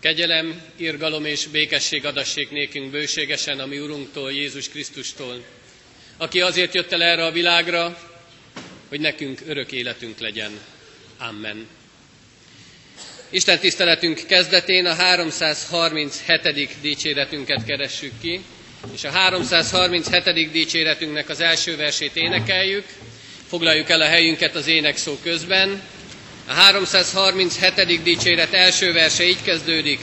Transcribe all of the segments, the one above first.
Kegyelem, irgalom és békesség adassék nékünk bőségesen a mi Urunktól, Jézus Krisztustól, aki azért jött el erre a világra, hogy nekünk örök életünk legyen. Amen. Isten tiszteletünk kezdetén a 337. dicséretünket keressük ki, és a 337. dicséretünknek az első versét énekeljük. Foglaljuk el a helyünket az énekszó közben. A 337. dicséret első verse így kezdődik.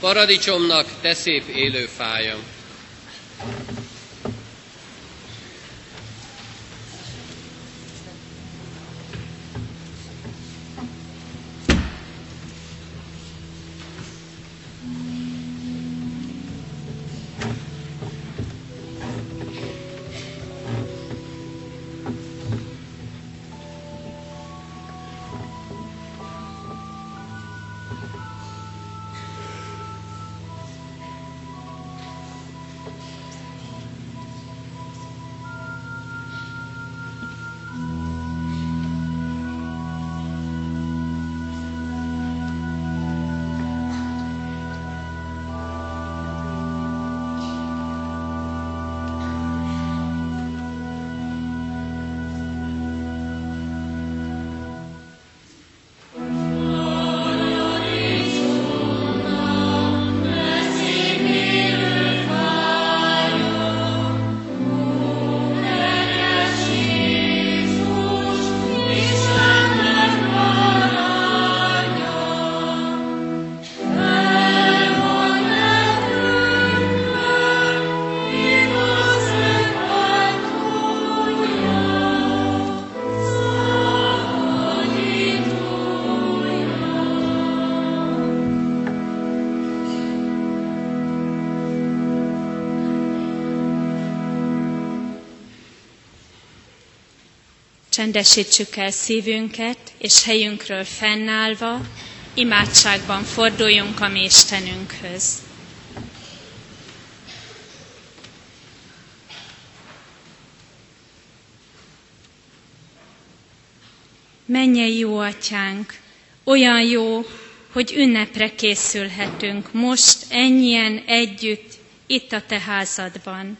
Paradicsomnak te szép élő fája. Csendesítsük el szívünket, és helyünkről fennállva, imádságban forduljunk a mi Istenünkhöz. Mennyei jó atyánk, olyan jó, hogy ünnepre készülhetünk most ennyien együtt itt a te házadban.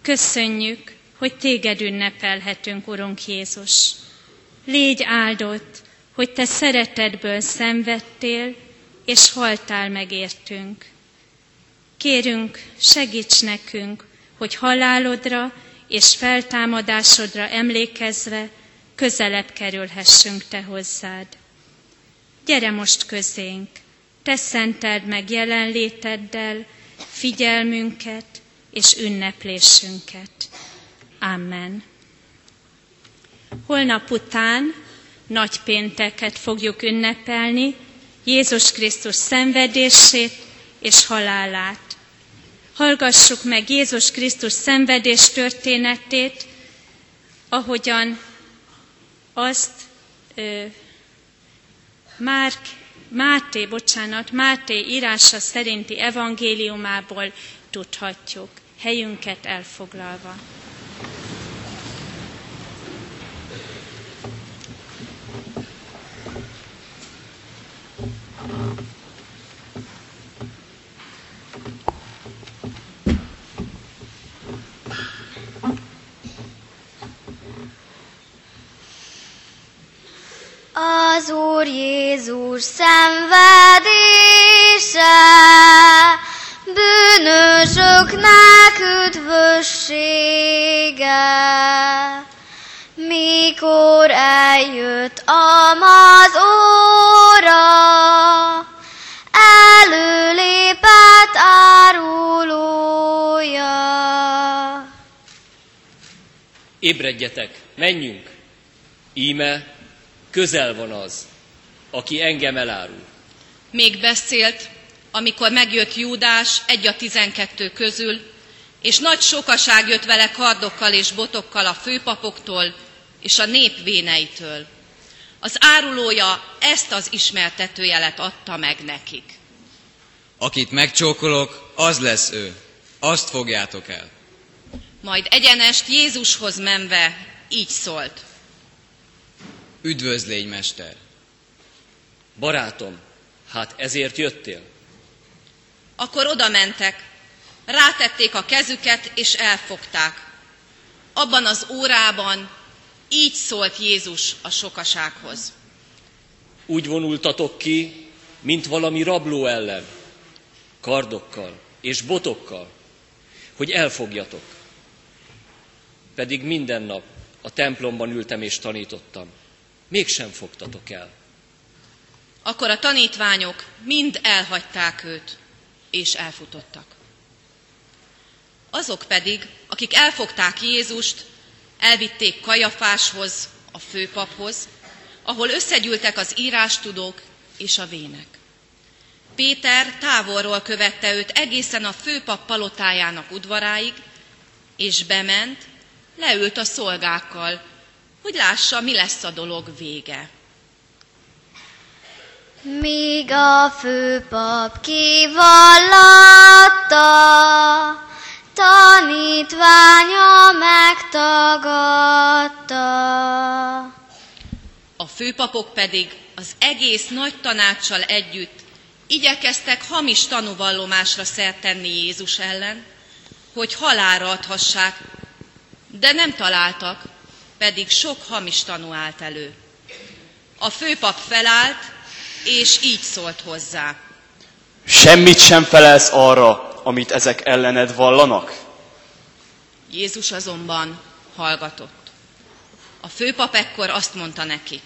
Köszönjük, hogy téged ünnepelhetünk, Urunk Jézus. Légy áldott, hogy te szeretetből szenvedtél, és haltál megértünk. Kérünk, segíts nekünk, hogy halálodra és feltámadásodra emlékezve közelebb kerülhessünk te hozzád. Gyere most közénk, te szenteld meg jelenléteddel figyelmünket és ünneplésünket. Amen. Holnap után nagy pénteket fogjuk ünnepelni, Jézus Krisztus szenvedését és halálát. Hallgassuk meg Jézus Krisztus szenvedés történetét, ahogyan azt ö, Márk, Máté, bocsánat, Máté írása szerinti evangéliumából tudhatjuk, helyünket elfoglalva. Az Úr Jézus szenvedése, bűnösöknek üdvössége. Mikor eljött a az óra, előlépett árulója. Ébredjetek, menjünk! Íme közel van az, aki engem elárul. Még beszélt, amikor megjött Júdás egy a tizenkettő közül, és nagy sokaság jött vele kardokkal és botokkal a főpapoktól és a nép véneitől. Az árulója ezt az ismertetőjelet adta meg nekik. Akit megcsókolok, az lesz ő. Azt fogjátok el. Majd egyenest Jézushoz menve így szólt. Üdvözlégy, mester! Barátom, Hát ezért jöttél? Akkor oda mentek, rátették a kezüket és elfogták. Abban az órában így szólt Jézus a sokasághoz. Úgy vonultatok ki, mint valami rabló ellen, kardokkal és botokkal, hogy elfogjatok. Pedig minden nap a templomban ültem és tanítottam. Mégsem fogtatok el. Akkor a tanítványok mind elhagyták őt, és elfutottak. Azok pedig, akik elfogták Jézust, elvitték Kajafáshoz, a főpaphoz, ahol összegyűltek az írástudók és a vének. Péter távolról követte őt egészen a főpap palotájának udvaráig, és bement, leült a szolgákkal, hogy lássa, mi lesz a dolog vége. Míg a főpap kivallatta, tanítványa megtagadta. A főpapok pedig az egész nagy tanácssal együtt igyekeztek hamis tanúvallomásra szert tenni Jézus ellen, hogy halálra adhassák, de nem találtak, pedig sok hamis tanú állt elő. A főpap felállt, és így szólt hozzá. Semmit sem felelsz arra, amit ezek ellened vallanak? Jézus azonban hallgatott. A főpap ekkor azt mondta neki.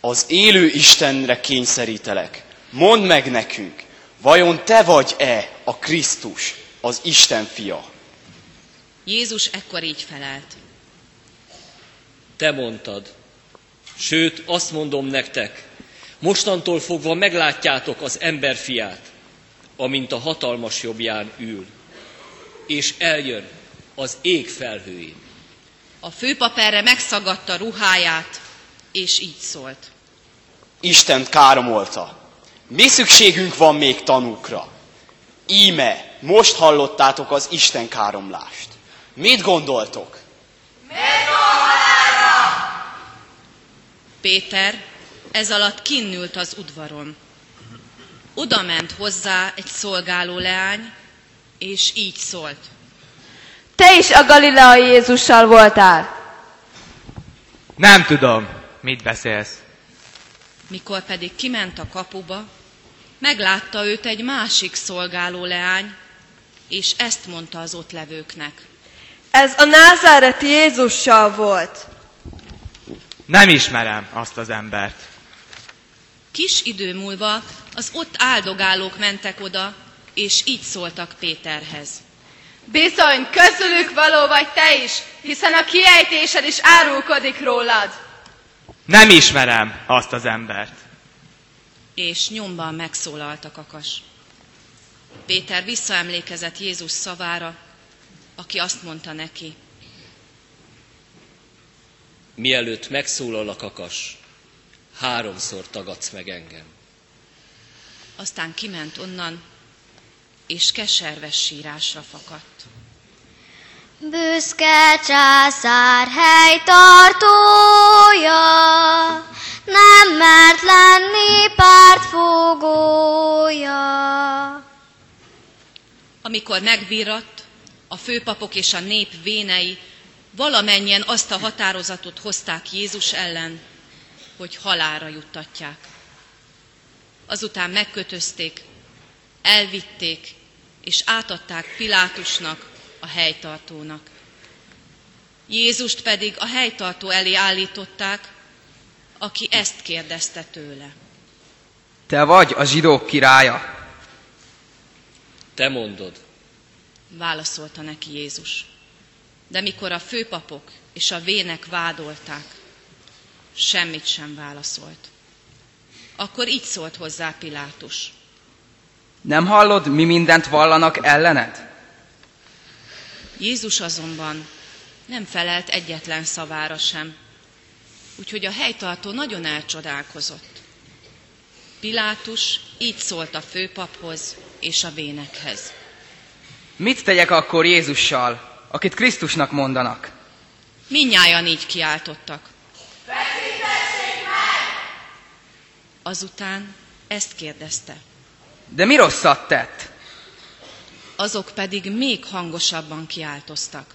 Az élő Istenre kényszerítelek. Mondd meg nekünk, vajon te vagy-e a Krisztus, az Isten fia? Jézus ekkor így felelt. Te mondtad. Sőt, azt mondom nektek, mostantól fogva meglátjátok az ember fiát, amint a hatalmas jobbján ül, és eljön az ég felhőjén. A főpap erre megszagadta ruháját, és így szólt. Isten káromolta. Mi szükségünk van még tanúkra? Íme, most hallottátok az Isten káromlást. Mit gondoltok? Péter ez alatt kinnült az udvaron. Oda ment hozzá egy szolgáló leány, és így szólt. Te is a Galileai Jézussal voltál. Nem tudom, mit beszélsz. Mikor pedig kiment a kapuba, meglátta őt egy másik szolgáló leány, és ezt mondta az ott levőknek. Ez a názáreti Jézussal volt. Nem ismerem azt az embert. Kis idő múlva az ott áldogálók mentek oda, és így szóltak Péterhez. Bizony, közülük való vagy te is, hiszen a kiejtésed is árulkodik rólad. Nem ismerem azt az embert. És nyomban megszólalt a kakas. Péter visszaemlékezett Jézus szavára, aki azt mondta neki. Mielőtt megszólal a kakas, háromszor tagadsz meg engem. Aztán kiment onnan, és keserves sírásra fakadt. Büszke császár helytartója, nem mert lenni pártfogója. Amikor megvirratt, a főpapok és a nép vénei valamennyien azt a határozatot hozták Jézus ellen, hogy halára juttatják. Azután megkötözték, elvitték és átadták Pilátusnak, a helytartónak. Jézust pedig a helytartó elé állították, aki ezt kérdezte tőle. Te vagy a zsidók királya? Te mondod. Válaszolta neki Jézus. De mikor a főpapok és a vének vádolták, semmit sem válaszolt. Akkor így szólt hozzá Pilátus. Nem hallod, mi mindent vallanak ellened? Jézus azonban nem felelt egyetlen szavára sem, úgyhogy a helytartó nagyon elcsodálkozott. Pilátus így szólt a főpaphoz és a vénekhez. Mit tegyek akkor Jézussal, akit Krisztusnak mondanak? Minnyájan így kiáltottak. Azután Ezt kérdezte. De mi rosszat tett? Azok pedig még hangosabban kiáltoztak.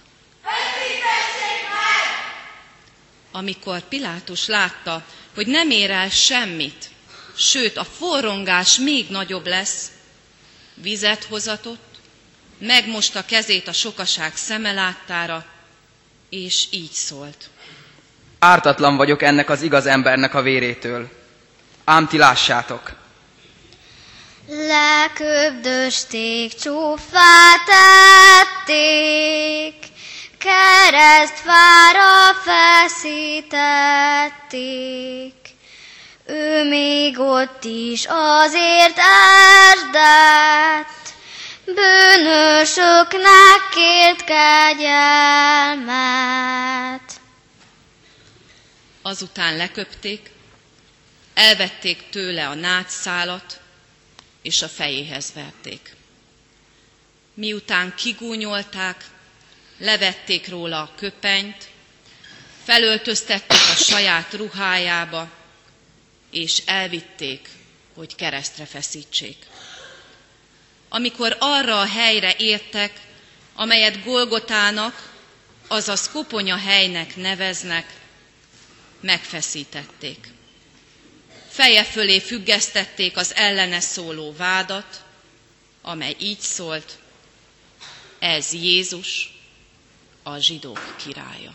Amikor Pilátus látta, hogy nem ér el semmit, sőt a forrongás még nagyobb lesz, vizet hozatott, megmosta kezét a sokaság szeme láttára, és így szólt. Ártatlan vagyok ennek az igaz embernek a vérétől. Ám ti lássátok. Leköbdösték, csúfát ették, keresztfára feszítették. Ő még ott is azért esdett, bűnösöknek kért kegyelmet. Azután leköpték, elvették tőle a nátszálat, és a fejéhez verték. Miután kigúnyolták, levették róla a köpenyt, felöltöztették a saját ruhájába, és elvitték, hogy keresztre feszítsék. Amikor arra a helyre értek, amelyet Golgotának, azaz koponya helynek neveznek, megfeszítették. Feje fölé függesztették az ellene szóló vádat, amely így szólt, ez Jézus, a zsidók királya.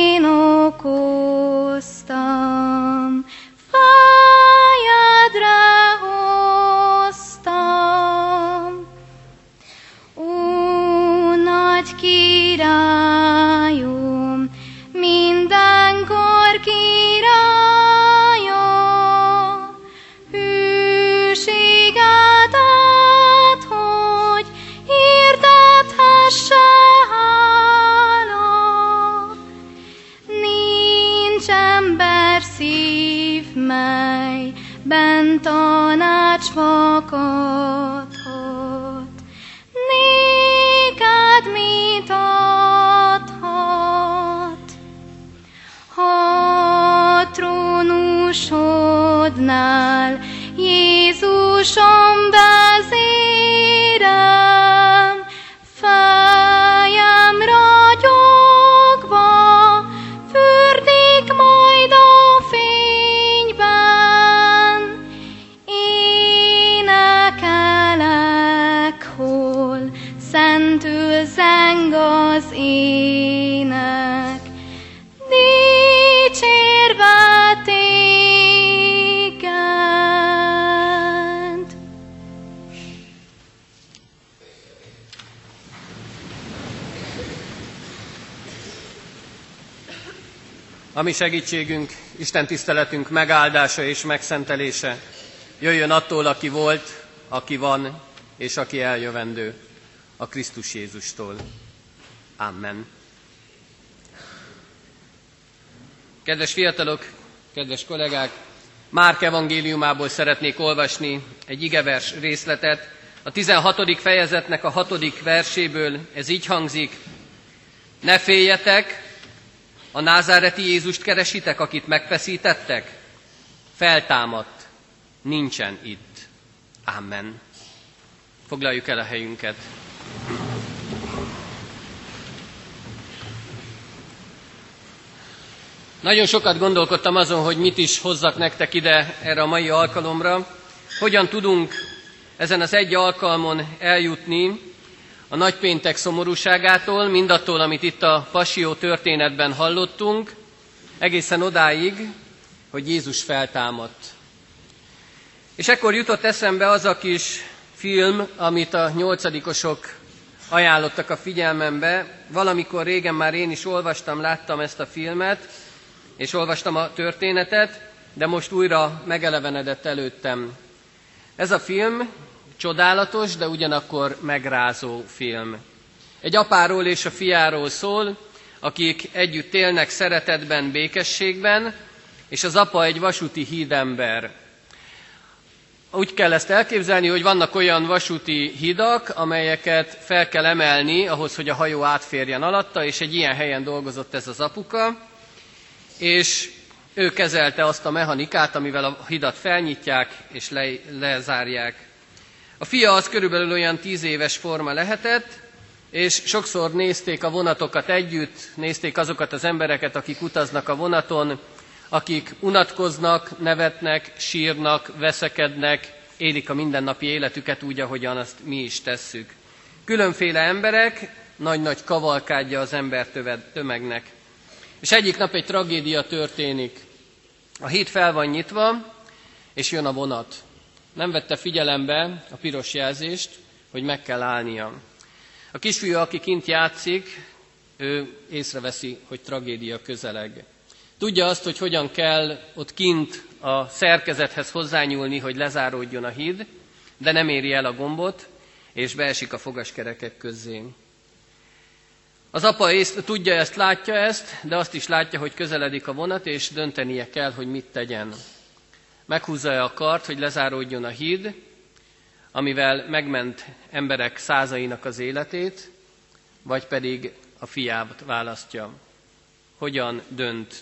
én okoztam. Mi segítségünk, Isten tiszteletünk megáldása és megszentelése jöjjön attól, aki volt, aki van, és aki eljövendő, a Krisztus Jézustól. Amen. Kedves fiatalok, kedves kollégák, Márk evangéliumából szeretnék olvasni egy igevers részletet. A 16. fejezetnek a 6. verséből ez így hangzik. Ne féljetek, a názáreti Jézust keresitek, akit megfeszítettek? Feltámadt, nincsen itt. Amen. Foglaljuk el a helyünket. Nagyon sokat gondolkodtam azon, hogy mit is hozzak nektek ide erre a mai alkalomra. Hogyan tudunk ezen az egy alkalmon eljutni a nagypéntek szomorúságától, mindattól, amit itt a Pasió történetben hallottunk, egészen odáig, hogy Jézus feltámadt. És ekkor jutott eszembe az a kis film, amit a nyolcadikosok ajánlottak a figyelmembe. Valamikor régen már én is olvastam, láttam ezt a filmet, és olvastam a történetet, de most újra megelevenedett előttem. Ez a film csodálatos, de ugyanakkor megrázó film. Egy apáról és a fiáról szól, akik együtt élnek szeretetben, békességben, és az apa egy vasúti hídember. Úgy kell ezt elképzelni, hogy vannak olyan vasúti hidak, amelyeket fel kell emelni ahhoz, hogy a hajó átférjen alatta, és egy ilyen helyen dolgozott ez az apuka, és ő kezelte azt a mechanikát, amivel a hidat felnyitják és le, lezárják. A fia az körülbelül olyan tíz éves forma lehetett, és sokszor nézték a vonatokat együtt, nézték azokat az embereket, akik utaznak a vonaton, akik unatkoznak, nevetnek, sírnak, veszekednek, élik a mindennapi életüket úgy, ahogyan azt mi is tesszük. Különféle emberek, nagy-nagy kavalkádja az ember tömegnek. És egyik nap egy tragédia történik. A híd fel van nyitva, és jön a vonat. Nem vette figyelembe a piros jelzést, hogy meg kell állnia. A kisfiú, aki kint játszik, ő észreveszi, hogy tragédia közeleg. Tudja azt, hogy hogyan kell ott kint a szerkezethez hozzányúlni, hogy lezáródjon a híd, de nem éri el a gombot, és beesik a fogaskerekek közé. Az apa ész, tudja ezt, látja ezt, de azt is látja, hogy közeledik a vonat, és döntenie kell, hogy mit tegyen. Meghúzza-e a kart, hogy lezáródjon a híd, amivel megment emberek százainak az életét, vagy pedig a fiát választja. Hogyan dönt?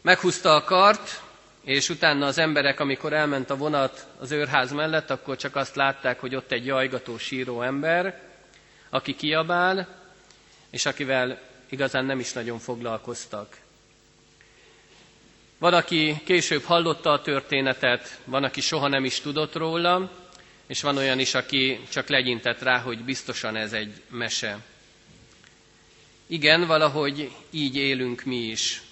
Meghúzta a kart, és utána az emberek, amikor elment a vonat az őrház mellett, akkor csak azt látták, hogy ott egy jajgató, síró ember, aki kiabál, és akivel igazán nem is nagyon foglalkoztak. Van, aki később hallotta a történetet, van, aki soha nem is tudott róla, és van olyan is, aki csak legyintett rá, hogy biztosan ez egy mese. Igen, valahogy így élünk mi is.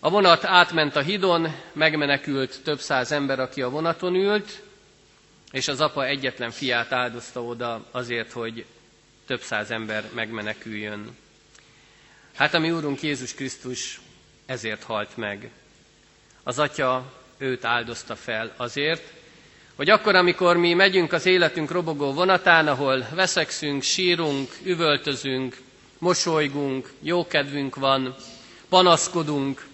A vonat átment a hidon, megmenekült több száz ember, aki a vonaton ült, és az apa egyetlen fiát áldozta oda azért, hogy több száz ember megmeneküljön. Hát a mi Úrunk Jézus Krisztus ezért halt meg. Az Atya őt áldozta fel azért, hogy akkor, amikor mi megyünk az életünk robogó vonatán, ahol veszekszünk, sírunk, üvöltözünk, mosolygunk, jókedvünk van, panaszkodunk,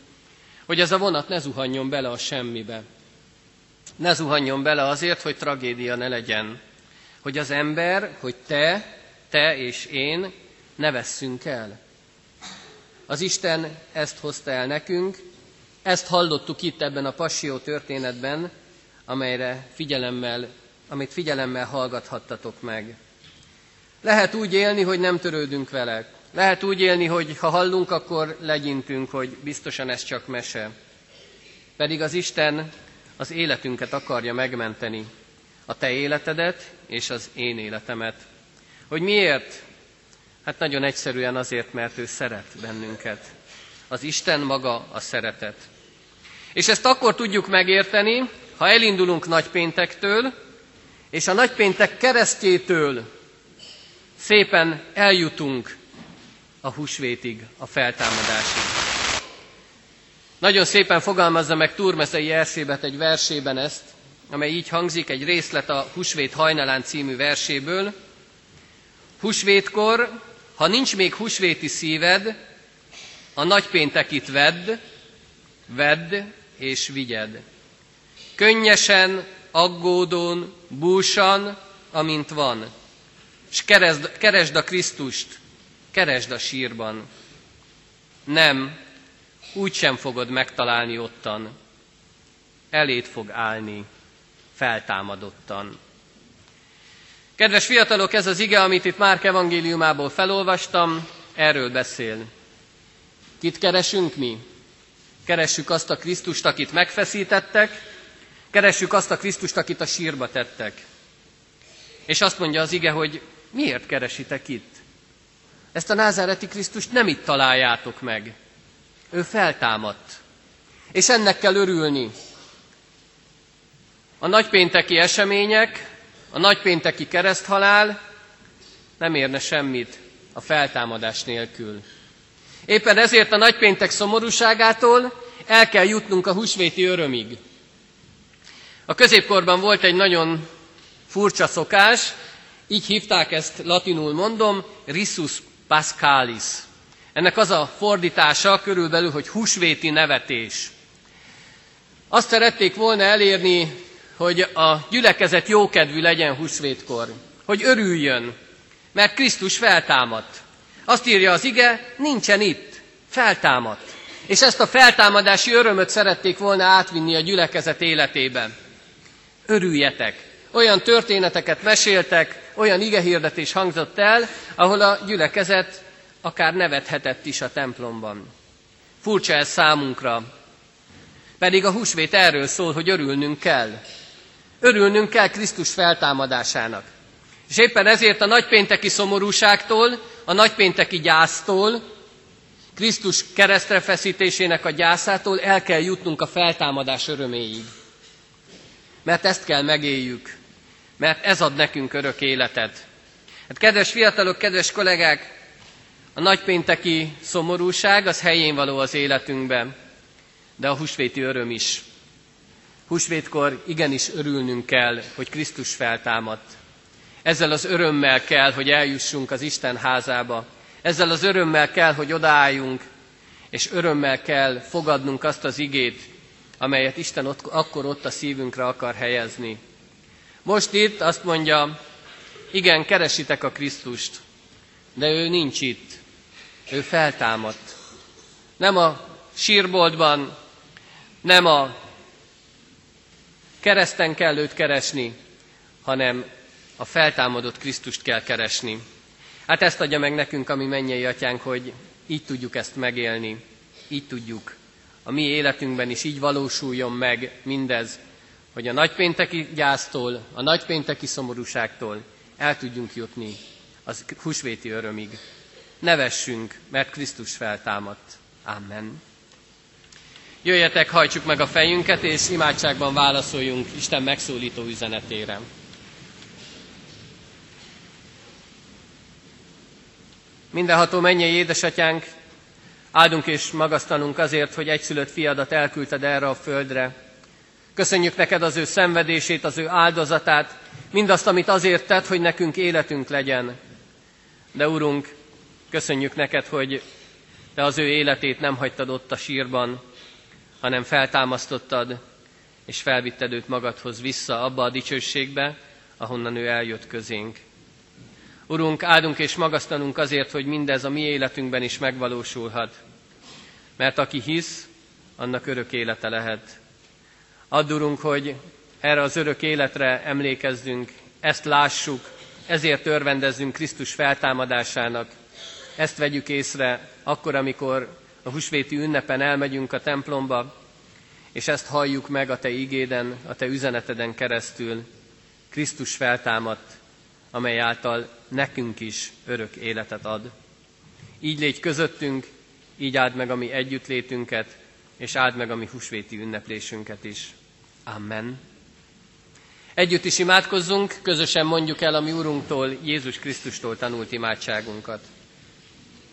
hogy ez a vonat ne zuhanjon bele a semmibe. Ne zuhanjon bele azért, hogy tragédia ne legyen. Hogy az ember, hogy te, te és én ne vesszünk el. Az Isten ezt hozta el nekünk, ezt hallottuk itt ebben a passió történetben, amelyre figyelemmel, amit figyelemmel hallgathattatok meg. Lehet úgy élni, hogy nem törődünk vele. Lehet úgy élni, hogy ha hallunk, akkor legyintünk, hogy biztosan ez csak mese. Pedig az Isten az életünket akarja megmenteni, a te életedet és az én életemet. Hogy miért? Hát nagyon egyszerűen azért, mert ő szeret bennünket. Az Isten maga a szeretet. És ezt akkor tudjuk megérteni, ha elindulunk nagypéntektől, és a nagypéntek keresztjétől szépen eljutunk a húsvétig, a feltámadásig. Nagyon szépen fogalmazza meg Turmeszei Erzsébet egy versében ezt, amely így hangzik, egy részlet a Húsvét hajnalán című verséből. Húsvétkor, ha nincs még húsvéti szíved, a nagypéntekit vedd, vedd és vigyed. Könnyesen, aggódón, búsan, amint van. És keresd, keresd a Krisztust, keresd a sírban. Nem, úgy sem fogod megtalálni ottan. Elét fog állni, feltámadottan. Kedves fiatalok, ez az ige, amit itt Márk evangéliumából felolvastam, erről beszél. Kit keresünk mi? Keressük azt a Krisztust, akit megfeszítettek, keressük azt a Krisztust, akit a sírba tettek. És azt mondja az ige, hogy miért keresitek itt? Ezt a názáreti Krisztust nem itt találjátok meg. Ő feltámadt. És ennek kell örülni. A nagypénteki események, a nagypénteki kereszthalál nem érne semmit a feltámadás nélkül. Éppen ezért a nagypéntek szomorúságától el kell jutnunk a húsvéti örömig. A középkorban volt egy nagyon furcsa szokás, így hívták ezt latinul mondom, risus pascalis. Ennek az a fordítása körülbelül, hogy húsvéti nevetés. Azt szerették volna elérni, hogy a gyülekezet jókedvű legyen húsvétkor, hogy örüljön, mert Krisztus feltámadt. Azt írja az ige, nincsen itt, feltámadt. És ezt a feltámadási örömöt szerették volna átvinni a gyülekezet életében. Örüljetek! Olyan történeteket meséltek, olyan igehirdetés hangzott el, ahol a gyülekezet akár nevethetett is a templomban. Furcsa ez számunkra, pedig a húsvét erről szól, hogy örülnünk kell. Örülnünk kell Krisztus feltámadásának. És éppen ezért a nagypénteki szomorúságtól, a nagypénteki gyásztól, Krisztus keresztre feszítésének a gyászától el kell jutnunk a feltámadás öröméig. Mert ezt kell megéljük, mert ez ad nekünk örök életet. Hát kedves fiatalok, kedves kollégák, a nagypénteki szomorúság az helyén való az életünkben, de a húsvéti öröm is. Húsvétkor igenis örülnünk kell, hogy Krisztus feltámadt. Ezzel az örömmel kell, hogy eljussunk az Isten házába. Ezzel az örömmel kell, hogy odaálljunk, és örömmel kell fogadnunk azt az igét, amelyet Isten ott, akkor ott a szívünkre akar helyezni. Most itt azt mondja, igen, keresitek a Krisztust, de ő nincs itt. Ő feltámadt. Nem a sírboltban, nem a kereszten kell őt keresni, hanem a feltámadott Krisztust kell keresni. Hát ezt adja meg nekünk a mi mennyei atyánk, hogy így tudjuk ezt megélni, így tudjuk a mi életünkben is így valósuljon meg mindez, hogy a nagypénteki gyásztól, a nagypénteki szomorúságtól el tudjunk jutni az húsvéti örömig. Nevessünk, mert Krisztus feltámadt. Amen. Jöjjetek, hajtsuk meg a fejünket, és imádságban válaszoljunk Isten megszólító üzenetére. Mindenható mennyei édesatyánk, áldunk és magasztalunk azért, hogy egyszülött fiadat elküldted erre a földre. Köszönjük neked az ő szenvedését, az ő áldozatát, mindazt, amit azért tett, hogy nekünk életünk legyen. De Urunk, köszönjük neked, hogy te az ő életét nem hagytad ott a sírban, hanem feltámasztottad, és felvitted őt magadhoz vissza abba a dicsőségbe, ahonnan ő eljött közénk. Urunk, áldunk és magasztanunk azért, hogy mindez a mi életünkben is megvalósulhat. Mert aki hisz, annak örök élete lehet. Add, Urunk, hogy erre az örök életre emlékezzünk, ezt lássuk, ezért örvendezzünk Krisztus feltámadásának. Ezt vegyük észre akkor, amikor a husvéti ünnepen elmegyünk a templomba, és ezt halljuk meg a Te igéden, a Te üzeneteden keresztül. Krisztus feltámadt, amely által nekünk is örök életet ad. Így légy közöttünk, így áld meg a mi együttlétünket, és áld meg a mi húsvéti ünneplésünket is. Amen. Együtt is imádkozzunk, közösen mondjuk el a mi Urunktól, Jézus Krisztustól tanult imádságunkat.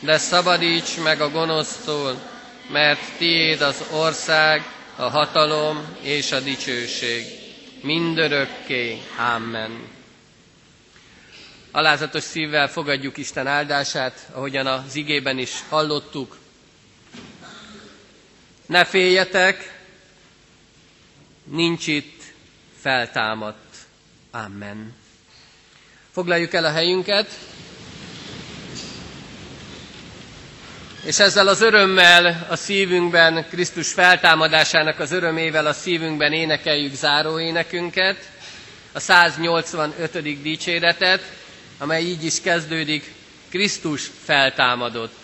de szabadíts meg a gonosztól, mert tiéd az ország, a hatalom és a dicsőség. Mindörökké. Amen. Alázatos szívvel fogadjuk Isten áldását, ahogyan az igében is hallottuk. Ne féljetek, nincs itt feltámadt. Amen. Foglaljuk el a helyünket, és ezzel az örömmel a szívünkben, Krisztus feltámadásának az örömével a szívünkben énekeljük záróénekünket, a 185. dicséretet, amely így is kezdődik, Krisztus feltámadott.